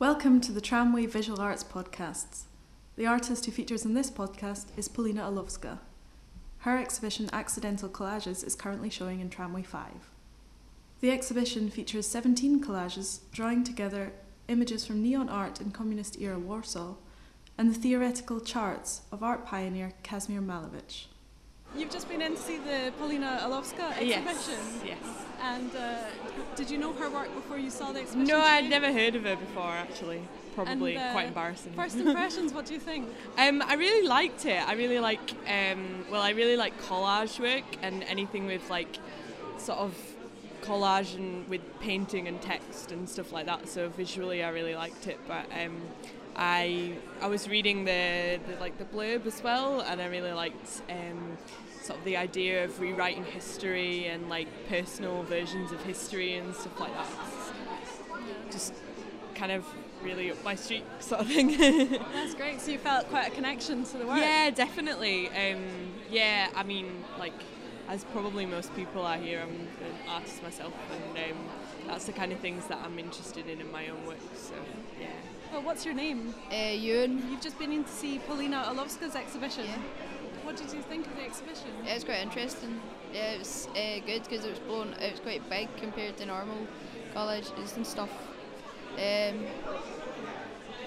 Welcome to the Tramway Visual Arts Podcasts. The artist who features in this podcast is Paulina Olowska. Her exhibition Accidental Collages is currently showing in Tramway 5. The exhibition features 17 collages drawing together images from neon art in communist era Warsaw and the theoretical charts of art pioneer Kazimir Malevich. You've just been in to see the Paulina Olowska exhibition. Yes, yes. And uh, did you know her work before you saw the exhibition? No, I'd never heard of her before. Actually, probably And, uh, quite embarrassing. First impressions, what do you think? um, I really liked it. I really like. Um, well, I really like collage work and anything with like sort of collage and with painting and text and stuff like that. So visually, I really liked it. But um, I I was reading the, the like the blurb as well, and I really liked. Um, Sort of the idea of rewriting history and like personal versions of history and stuff like that. Just kind of really up my street sort of thing. That's great. So you felt quite a connection to the work. yeah, definitely. Um, yeah, I mean, like, as probably most people are here, I'm an artist myself, and um, that's the kind of things that I'm interested in in my own work. So, yeah. Well, what's your name? Uh, Ewan. You've just been in to see Paulina Olowska's exhibition. Yeah. What did you think of the exhibition? Yeah, it was quite interesting. Yeah, it was uh, good because it was blown. It was quite big compared to normal colleges and stuff. Um,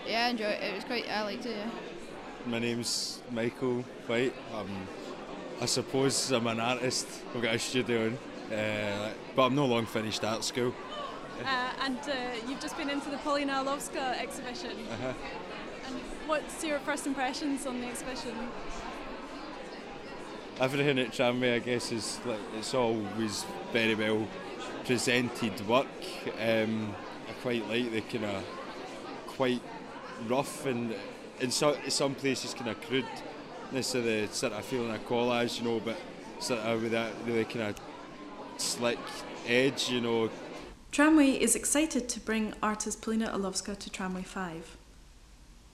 yeah, I enjoyed it. It was quite. I liked it. Yeah. My name's Michael White. Um, I suppose I'm an artist. I've got a studio in, uh, but I'm no long finished art school. Uh, and uh, you've just been into the Paulina Olowska exhibition. Uh-huh. And what's your first impressions on the exhibition? Everything at Tramway, I guess, is like it's always very well presented work. Um, I quite like the kind of quite rough and in so, some places kind of crudeness of the sort of feeling of collage, you know, but sort of with that really kind of slick edge, you know, Tramway is excited to bring artist Paulina Olowska to Tramway 5.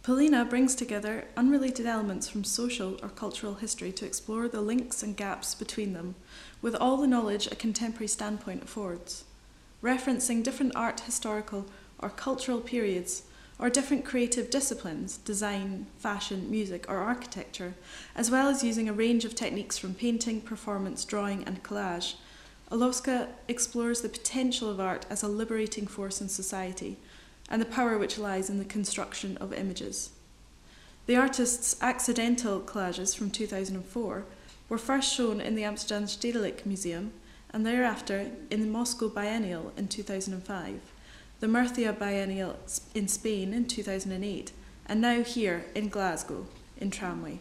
Paulina brings together unrelated elements from social or cultural history to explore the links and gaps between them, with all the knowledge a contemporary standpoint affords. Referencing different art, historical, or cultural periods, or different creative disciplines design, fashion, music, or architecture as well as using a range of techniques from painting, performance, drawing, and collage. Olowska explores the potential of art as a liberating force in society and the power which lies in the construction of images. The artist's accidental collages from 2004 were first shown in the Amsterdam Stedelijk Museum and thereafter in the Moscow Biennial in 2005, the Murcia Biennial in Spain in 2008, and now here in Glasgow in Tramway.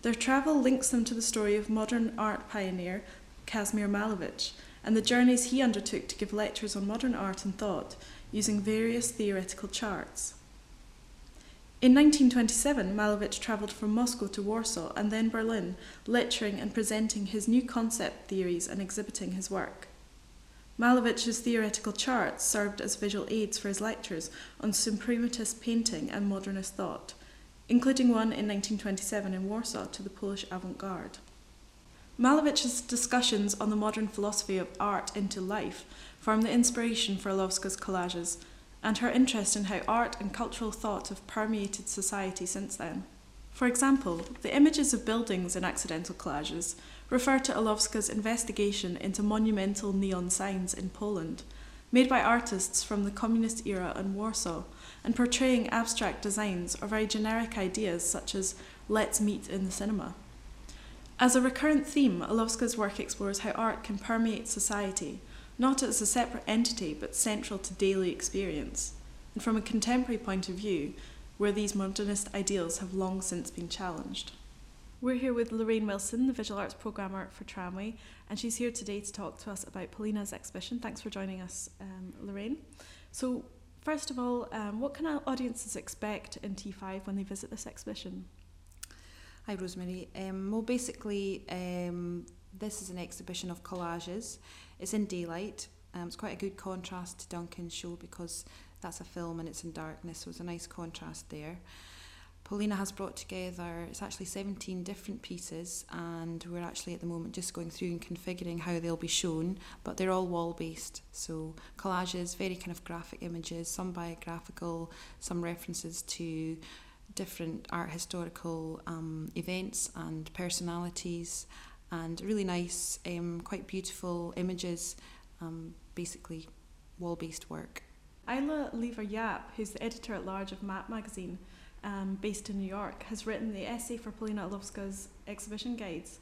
Their travel links them to the story of modern art pioneer Kazimir Malevich and the journeys he undertook to give lectures on modern art and thought using various theoretical charts. In 1927, Malevich travelled from Moscow to Warsaw and then Berlin, lecturing and presenting his new concept theories and exhibiting his work. Malevich's theoretical charts served as visual aids for his lectures on suprematist painting and modernist thought, including one in 1927 in Warsaw to the Polish avant garde. Malevich's discussions on the modern philosophy of art into life form the inspiration for Olowska's collages, and her interest in how art and cultural thought have permeated society since then. For example, the images of buildings in accidental collages refer to Olowska's investigation into monumental neon signs in Poland, made by artists from the communist era in Warsaw, and portraying abstract designs or very generic ideas such as let's meet in the cinema. As a recurrent theme, Olowska's work explores how art can permeate society, not as a separate entity but central to daily experience, and from a contemporary point of view, where these modernist ideals have long since been challenged. We're here with Lorraine Wilson, the visual arts programmer for Tramway, and she's here today to talk to us about Paulina's exhibition. Thanks for joining us, um, Lorraine. So, first of all, um, what can our audiences expect in T5 when they visit this exhibition? Hi, Rosemary. Um, well, basically, um, this is an exhibition of collages. It's in daylight. Um, it's quite a good contrast to Duncan's show because that's a film and it's in darkness, so it's a nice contrast there. Paulina has brought together, it's actually 17 different pieces, and we're actually at the moment just going through and configuring how they'll be shown, but they're all wall based. So, collages, very kind of graphic images, some biographical, some references to different art historical um, events and personalities, and really nice, um, quite beautiful images, um, basically wall based work. Isla Leaver-Yap, who's the editor at large of Map magazine, um, based in New York, has written the essay for Paulina Olowska's exhibition guides.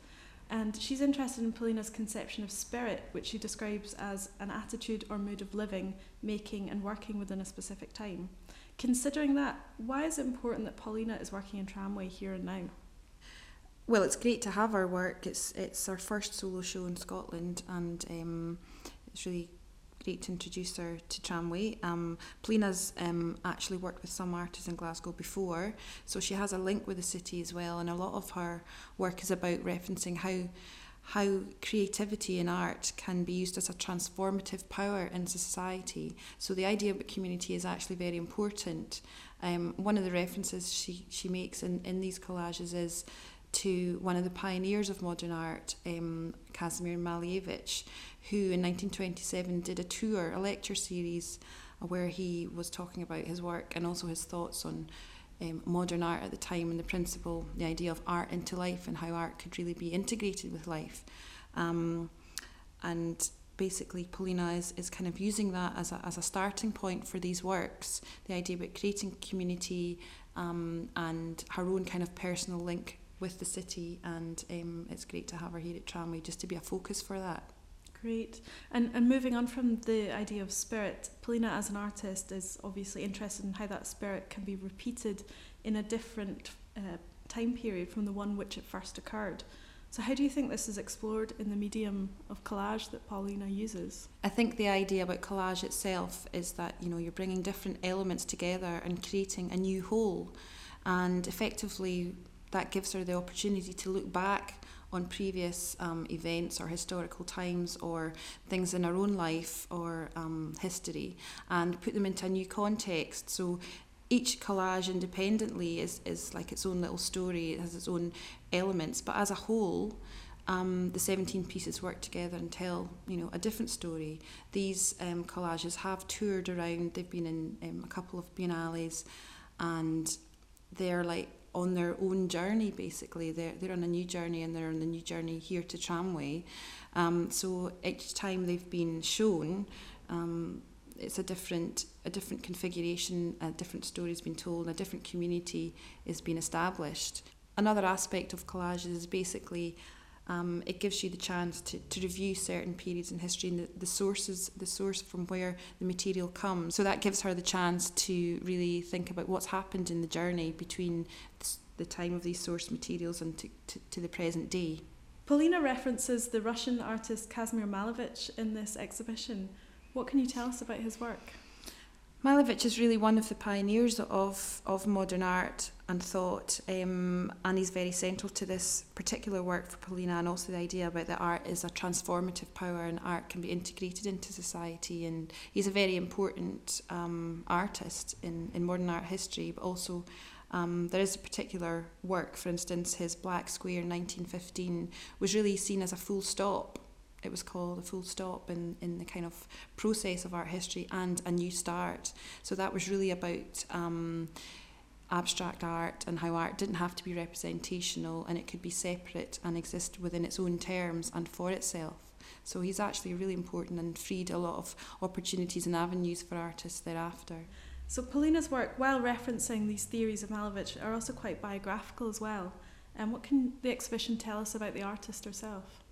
And she's interested in Paulina's conception of spirit, which she describes as an attitude or mood of living, making, and working within a specific time. Considering that, why is it important that Paulina is working in Tramway here and now? Well, it's great to have our work. It's it's our first solo show in Scotland, and um, it's really great to introduce her to Tramway. Um, Paulina's um, actually worked with some artists in Glasgow before, so she has a link with the city as well. And a lot of her work is about referencing how how creativity and art can be used as a transformative power in society. So the idea of community is actually very important. Um, one of the references she, she makes in, in these collages is to one of the pioneers of modern art, um, Kazimir Malevich, who in 1927 did a tour, a lecture series, uh, where he was talking about his work and also his thoughts on um, modern art at the time and the principle, the idea of art into life and how art could really be integrated with life. Um, and basically, Paulina is, is kind of using that as a, as a starting point for these works the idea about creating community um, and her own kind of personal link with the city, and um, it's great to have her here at Tramway just to be a focus for that. Great. And and moving on from the idea of spirit, Paulina as an artist is obviously interested in how that spirit can be repeated in a different uh, time period from the one which it first occurred. So how do you think this is explored in the medium of collage that Paulina uses? I think the idea about collage itself is that you know you're bringing different elements together and creating a new whole, and effectively that gives her the opportunity to look back on previous um, events or historical times or things in our own life or um, history and put them into a new context. So each collage independently is, is like its own little story, it has its own elements, but as a whole, um, the 17 pieces work together and tell you know a different story. These um, collages have toured around, they've been in um, a couple of biennales, and they're like on their own journey basically. They're, they're on a new journey and they're on the new journey here to tramway. Um, so each time they've been shown um, it's a different a different configuration a different story has been told a different community is being established. Another aspect of collages is basically um, it gives you the chance to, to review certain periods in history and the, the sources, the source from where the material comes. So that gives her the chance to really think about what's happened in the journey between the time of these source materials and to, to, to the present day. Paulina references the Russian artist Kazimir Malevich in this exhibition. What can you tell us about his work? Malevich is really one of the pioneers of, of modern art and thought, um, and he's very central to this particular work for Paulina, and also the idea about that art is a transformative power and art can be integrated into society. And he's a very important um, artist in, in modern art history, but also um, there is a particular work, for instance, his Black Square 1915 was really seen as a full stop it was called a full stop in, in the kind of process of art history and a new start. So that was really about um, abstract art and how art didn't have to be representational and it could be separate and exist within its own terms and for itself. So he's actually really important and freed a lot of opportunities and avenues for artists thereafter. So Paulina's work, while referencing these theories of Malevich, are also quite biographical as well. And what can the exhibition tell us about the artist herself?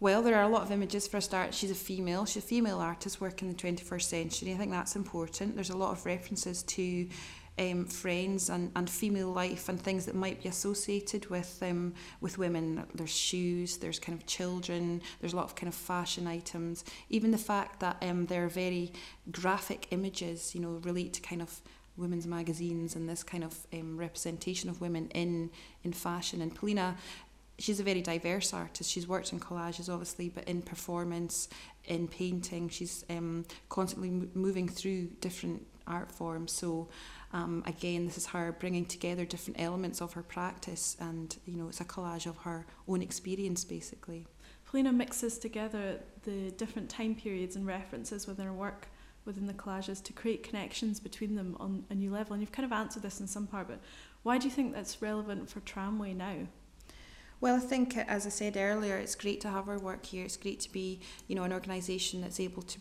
Well, there are a lot of images for a start. She's a female. She's a female artist working in the 21st century. I think that's important. There's a lot of references to um, friends and, and female life and things that might be associated with um, with women. There's shoes, there's kind of children, there's a lot of kind of fashion items. Even the fact that um, they're very graphic images, you know, relate to kind of women's magazines and this kind of um, representation of women in in fashion. And Paulina she's a very diverse artist. She's worked in collages, obviously, but in performance, in painting, she's um, constantly m- moving through different art forms. So um, again, this is her bringing together different elements of her practice, and you know, it's a collage of her own experience, basically. Paulina mixes together the different time periods and references within her work within the collages to create connections between them on a new level. And you've kind of answered this in some part, but why do you think that's relevant for Tramway now? Well, I think, as I said earlier, it's great to have our work here. It's great to be, you know, an organisation that's able to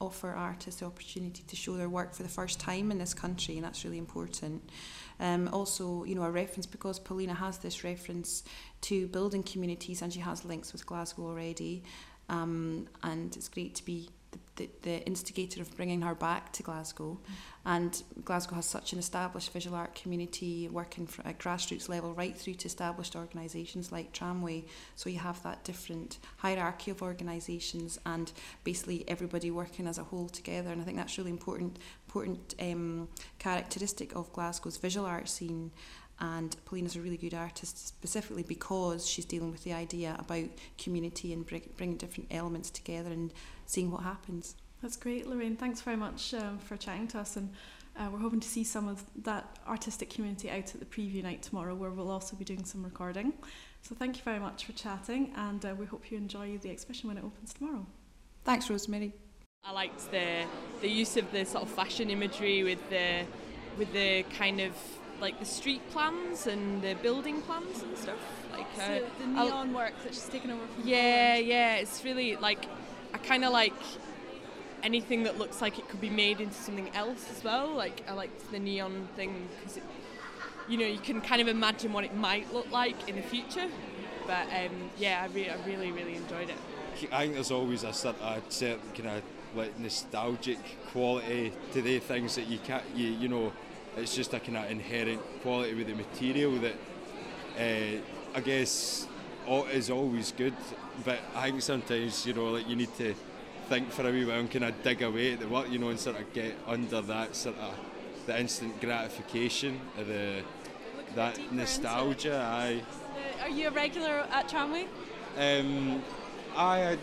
offer artists the opportunity to show their work for the first time in this country, and that's really important. Um, also, you know, a reference because Paulina has this reference to building communities, and she has links with Glasgow already, um, and it's great to be the, the instigator of bringing her back to Glasgow. And Glasgow has such an established visual art community working at grassroots level right through to established organisations like Tramway. So you have that different hierarchy of organisations and basically everybody working as a whole together. And I think that's really important, important um, characteristic of Glasgow's visual art scene and Paulina's a really good artist specifically because she's dealing with the idea about community and bring, bringing different elements together and seeing what happens. That's great, Lorraine. Thanks very much um, for chatting to us, and uh, we're hoping to see some of that artistic community out at the preview night tomorrow, where we'll also be doing some recording. So thank you very much for chatting, and uh, we hope you enjoy the exhibition when it opens tomorrow. Thanks, Rosemary. I liked the the use of the sort of fashion imagery with the with the kind of like the street plans and the building plans and stuff. Like uh, the neon I'll, work that she's taken over from. Yeah, Poland. yeah, it's really like I kind of like anything that looks like it could be made into something else as well. Like I like the neon thing because you know you can kind of imagine what it might look like in the future. But um, yeah, I, re- I really really enjoyed it. I think there's always a certain, a certain kind of like nostalgic quality to the things that you can't you you know it's just a kind of inherent quality with the material that uh, I guess is always good, but I think sometimes you know like you need to think for a wee while and kind of dig away at the work, you know, and sort of get under that sort of the instant gratification of the that nostalgia. I. Uh, are you a regular at Tramway? Um, I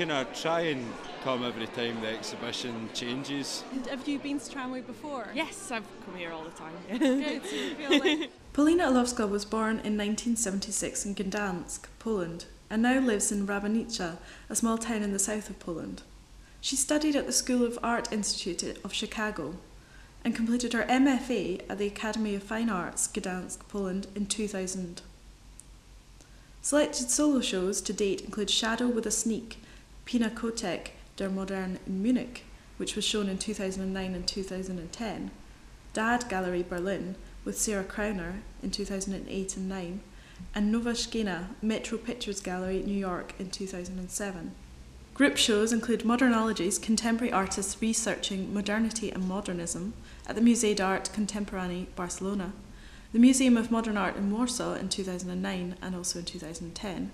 kind of try and come every time the exhibition changes. And have you been to Tramway before? Yes, I've come here all the time. Good. So like Paulina Olowska was born in 1976 in Gdansk, Poland, and now lives in Rabanica, a small town in the south of Poland. She studied at the School of Art Institute of Chicago and completed her MFA at the Academy of Fine Arts, Gdansk, Poland, in 2000. Selected solo shows to date include Shadow with a Sneak, Pinakothek der Moderne in Munich, which was shown in 2009 and 2010, DAAD Gallery Berlin, with Sarah Crowner in 2008 and 9, and Nova Szkina, Metro Pictures Gallery, New York in 2007. Group shows include Modernologies, contemporary artists researching modernity and modernism at the Musée d'Art Contemporain Barcelona, the Museum of Modern Art in Warsaw in 2009 and also in 2010,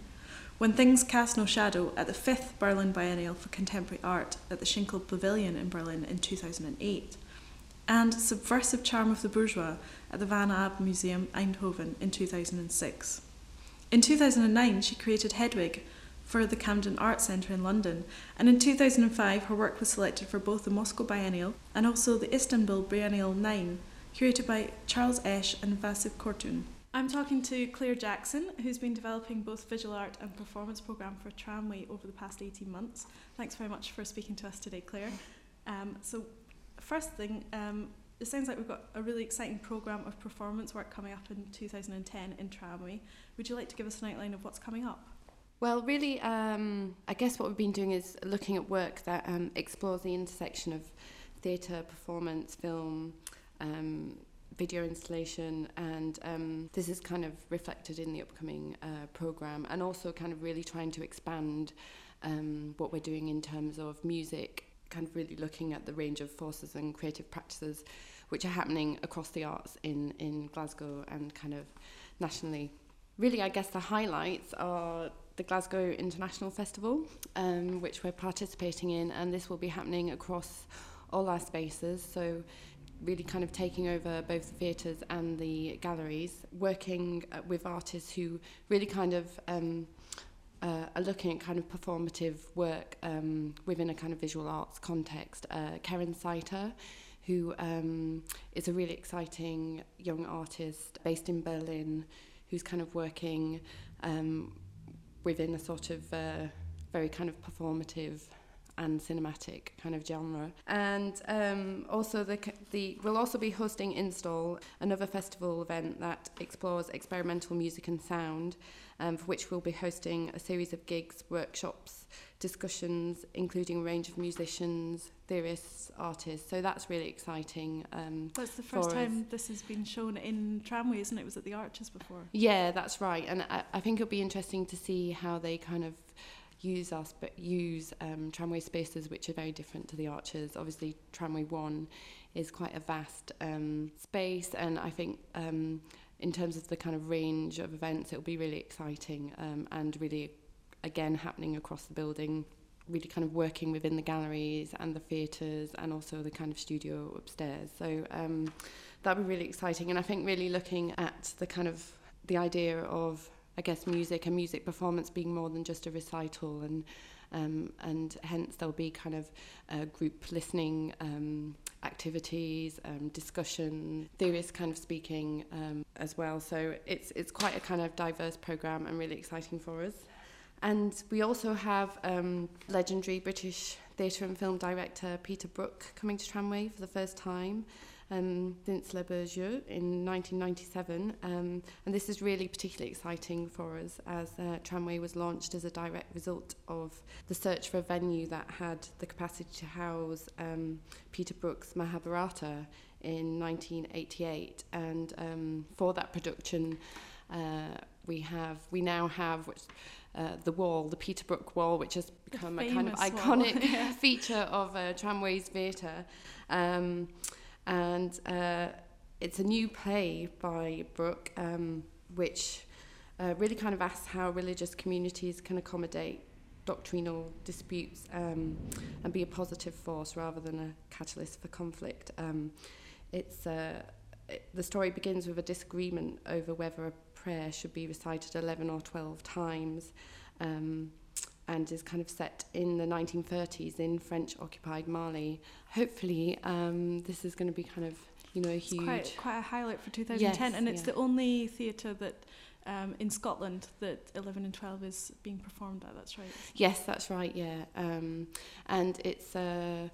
When Things Cast No Shadow at the 5th Berlin Biennial for Contemporary Art at the Schinkel Pavilion in Berlin in 2008, and Subversive Charm of the Bourgeois at the Van Ab Museum, Eindhoven, in 2006. In 2009, she created Hedwig for the Camden Art Centre in London, and in 2005, her work was selected for both the Moscow Biennial and also the Istanbul Biennial 9, curated by Charles Esche and Vasif Kortun. I'm talking to Claire Jackson, who's been developing both visual art and performance programme for Tramway over the past 18 months. Thanks very much for speaking to us today, Claire. Um, so first thing, um, it sounds like we've got a really exciting programme of performance work coming up in 2010 in Tramway. Would you like to give us an outline of what's coming up? Well, really, um, I guess what we've been doing is looking at work that um, explores the intersection of theatre, performance, film, um, video installation, and um, this is kind of reflected in the upcoming uh, programme, and also kind of really trying to expand um, what we're doing in terms of music kind of really looking at the range of forces and creative practices which are happening across the arts in, in Glasgow and kind of nationally. Really, I guess the highlights are the Glasgow International Festival, um, which we're participating in, and this will be happening across all our spaces. So, really kind of taking over both the theatres and the galleries, working uh, with artists who really kind of um, uh, are looking at kind of performative work um, within a kind of visual arts context. Uh, Karen Saiter, who um, is a really exciting young artist based in Berlin, who's kind of working um, within a sort of uh, very kind of performative and cinematic kind of genre. And um, also the the we'll also be hosting Instal, another festival event that explores experimental music and sound, um, for which we'll be hosting a series of gigs, workshops, discussions, including a range of musicians, theorists, artists. So that's really exciting. Um, that's the first time us. this has been shown in Tramway, isn't it? It was at the Arches before. Yeah, that's right. And I, I think it'll be interesting to see how they kind of use us, but use um, tramway spaces which are very different to the arches. Obviously, tramway one is quite a vast um, space, and I think um, in terms of the kind of range of events, it'll be really exciting um, and really, again, happening across the building. Really kind of working within the galleries and the theatres and also the kind of studio upstairs. So um, that'll be really exciting. And I think really looking at the kind of the idea of I guess, music and music performance being more than just a recital. And, um, and hence there'll be kind of uh, group listening um, activities, um, discussion, various kind of speaking um, as well. So it's, it's quite a kind of diverse program and really exciting for us. And we also have um, legendary British theatre and film director Peter Brook coming to Tramway for the first time. Um, since Le Bourgeois in 1997. Um, and this is really particularly exciting for us as uh, Tramway was launched as a direct result of the search for a venue that had the capacity to house um, Peter Brook's Mahabharata in 1988. And um, for that production, uh, we have we now have which, uh, the wall, the Peter Brook wall, which has become a kind of iconic yeah. feature of uh, Tramway's theatre. Um, And uh, it's a new play by Brooke, um, which uh, really kind of asks how religious communities can accommodate doctrinal disputes um, and be a positive force rather than a catalyst for conflict. Um, it's uh, it, the story begins with a disagreement over whether a prayer should be recited 11 or 12 times. Um, and is kind of set in the 1930s in French occupied Mali. Hopefully, um, this is going to be kind of you know a huge quite, quite a highlight for 2010, yes, and it's yeah. the only theatre that. Um, in Scotland, that 11 and 12 is being performed at. That's right. Yes, that's right. Yeah, um, and it's uh,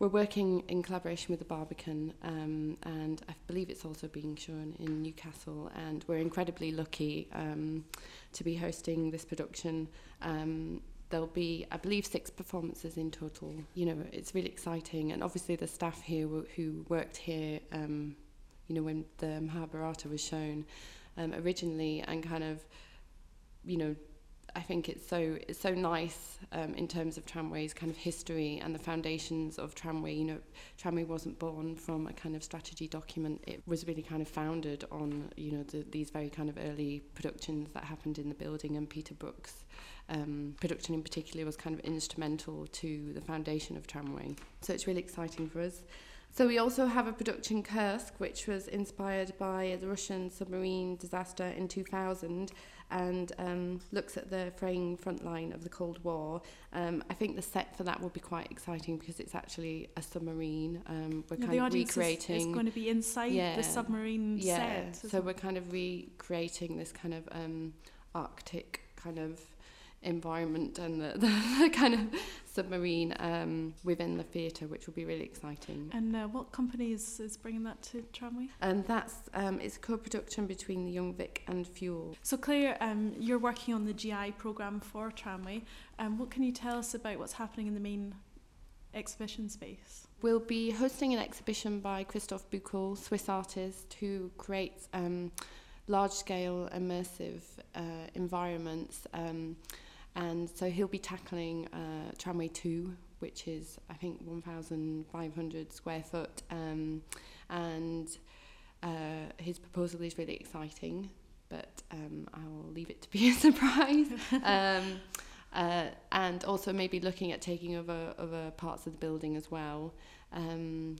we're working in collaboration with the Barbican, um, and I believe it's also being shown in Newcastle. And we're incredibly lucky um, to be hosting this production. Um, there'll be, I believe, six performances in total. You know, it's really exciting. And obviously the staff here who, who worked here, um, you know, when the Mahabharata was shown um, originally and kind of, you know, I think it's so it's so nice um, in terms of tramway's kind of history and the foundations of tramway. You know, tramway wasn't born from a kind of strategy document. It was really kind of founded on you know the, these very kind of early productions that happened in the building and Peter Brooks. Um, production in particular was kind of instrumental to the foundation of tramway. So it's really exciting for us. So we also have a production Kursk, which was inspired by the Russian submarine disaster in 2000 and um, looks at the fraying front line of the Cold War. Um, I think the set for that will be quite exciting because it's actually a submarine. Um, we're yeah, kind the of recreating. Is, is going to be inside yeah, the submarine yeah, set. So we're kind of recreating this kind of um, Arctic kind of environment and the, the, the kind of submarine um, within the theatre, which will be really exciting. And uh, what company is, is bringing that to Tramway? And that's um, it's a co-production between the Young Vic and Fuel. So Claire, um, you're working on the GI programme for Tramway. Um, what can you tell us about what's happening in the main exhibition space? We'll be hosting an exhibition by Christoph Buchel, Swiss artist, who creates um, large-scale immersive uh, environments um, And so he'll be tackling uh, Tramway 2, which is, I think, 1,500 square foot. Um, and uh, his proposal is really exciting, but um, i'll leave it to be a surprise. um, uh, and also maybe looking at taking over other parts of the building as well. Um,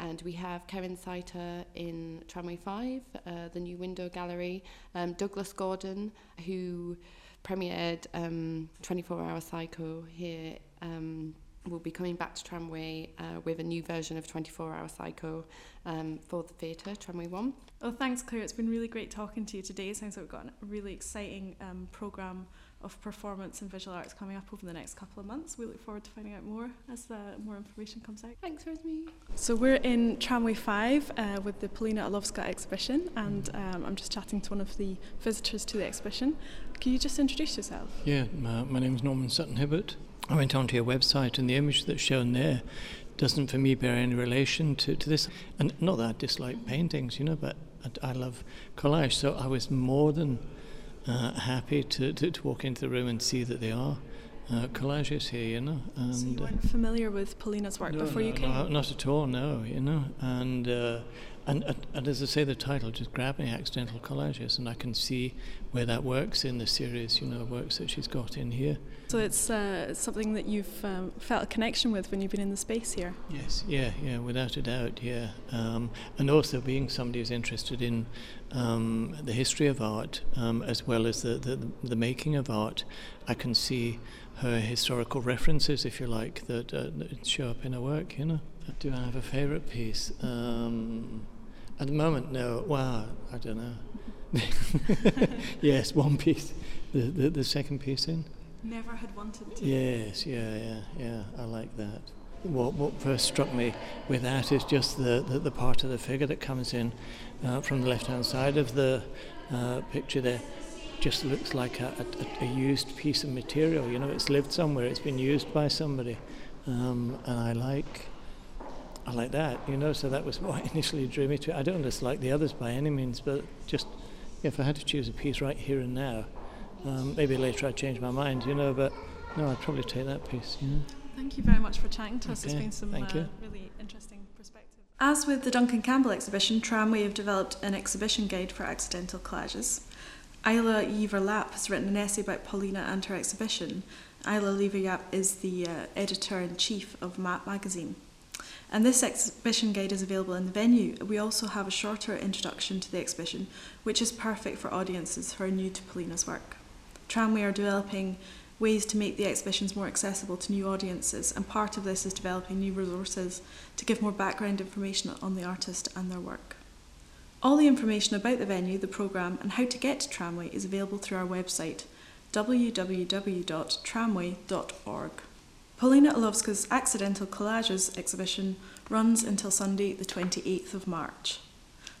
and we have Karen Saiter in Tramway 5, uh, the new window gallery, um, Douglas Gordon, who premiered um, 24 Hour Psycho here um, will be coming back to Tramway uh, with a new version of 24 Hour Psycho um, for the theatre, Tramway 1. Well, thanks, Claire. It's been really great talking to you today. It sounds like we've got a really exciting um, programme of performance and visual arts coming up over the next couple of months. We look forward to finding out more as uh, more information comes out. Thanks, Rosemary. So we're in Tramway 5 uh, with the Paulina Olowska exhibition and um, I'm just chatting to one of the visitors to the exhibition. Can you just introduce yourself? Yeah, my, my name is Norman Sutton Hibbert. I went onto your website and the image that's shown there doesn't for me bear any relation to, to this. And not that I dislike paintings, you know, but I, I love collage. So I was more than happy to, to, to, walk into the room and see that they are uh, collages here, you know. And so you weren't familiar with Paulina's work no, before no, you came? No, not at all, no, you know. And uh, and, and as I say, the title just grabbed me, Accidental Collages, and I can see where that works in the series, you know, works that she's got in here. So it's uh, something that you've um, felt a connection with when you've been in the space here? Yes, yeah, yeah, without a doubt, yeah. Um, and also being somebody who's interested in um, the history of art um, as well as the, the, the making of art, I can see her historical references, if you like, that, uh, that show up in her work, you know. Do I have a favourite piece? Um, at the moment, no. Wow, I don't know. yes, one piece. The, the, the second piece in. Never had wanted to. Yes, yeah, yeah, yeah. I like that. What, what first struck me with that is just the, the, the part of the figure that comes in uh, from the left hand side of the uh, picture there. Just looks like a, a, a, used piece of material. You know, it's lived somewhere, it's been used by somebody. Um, and I like I like that, you know, so that was what initially drew me to it. I don't dislike the others by any means, but just if I had to choose a piece right here and now, um, maybe later I'd change my mind, you know, but no, I'd probably take that piece, you know. Thank you very much for chatting to us. Okay, It's been some uh, really interesting perspective. As with the Duncan Campbell exhibition, Tramway have developed an exhibition guide for accidental collages. Isla Yeaver-Lapp has written an essay about Paulina and her exhibition. Isla Yeaver-Lapp is the uh, editor-in-chief of Map magazine. And this exhibition guide is available in the venue. We also have a shorter introduction to the exhibition, which is perfect for audiences who are new to Paulina's work. Tramway are developing ways to make the exhibitions more accessible to new audiences, and part of this is developing new resources to give more background information on the artist and their work. All the information about the venue, the programme, and how to get to Tramway is available through our website www.tramway.org. Paulina Olowska's Accidental Collages exhibition runs until Sunday, the 28th of March.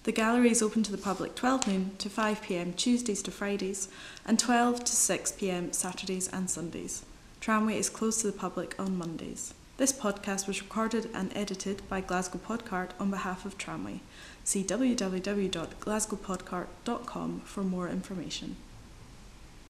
The gallery is open to the public 12 noon to 5 pm Tuesdays to Fridays and 12 to 6 pm Saturdays and Sundays. Tramway is closed to the public on Mondays. This podcast was recorded and edited by Glasgow Podcart on behalf of Tramway. See www.glasgowpodcart.com for more information.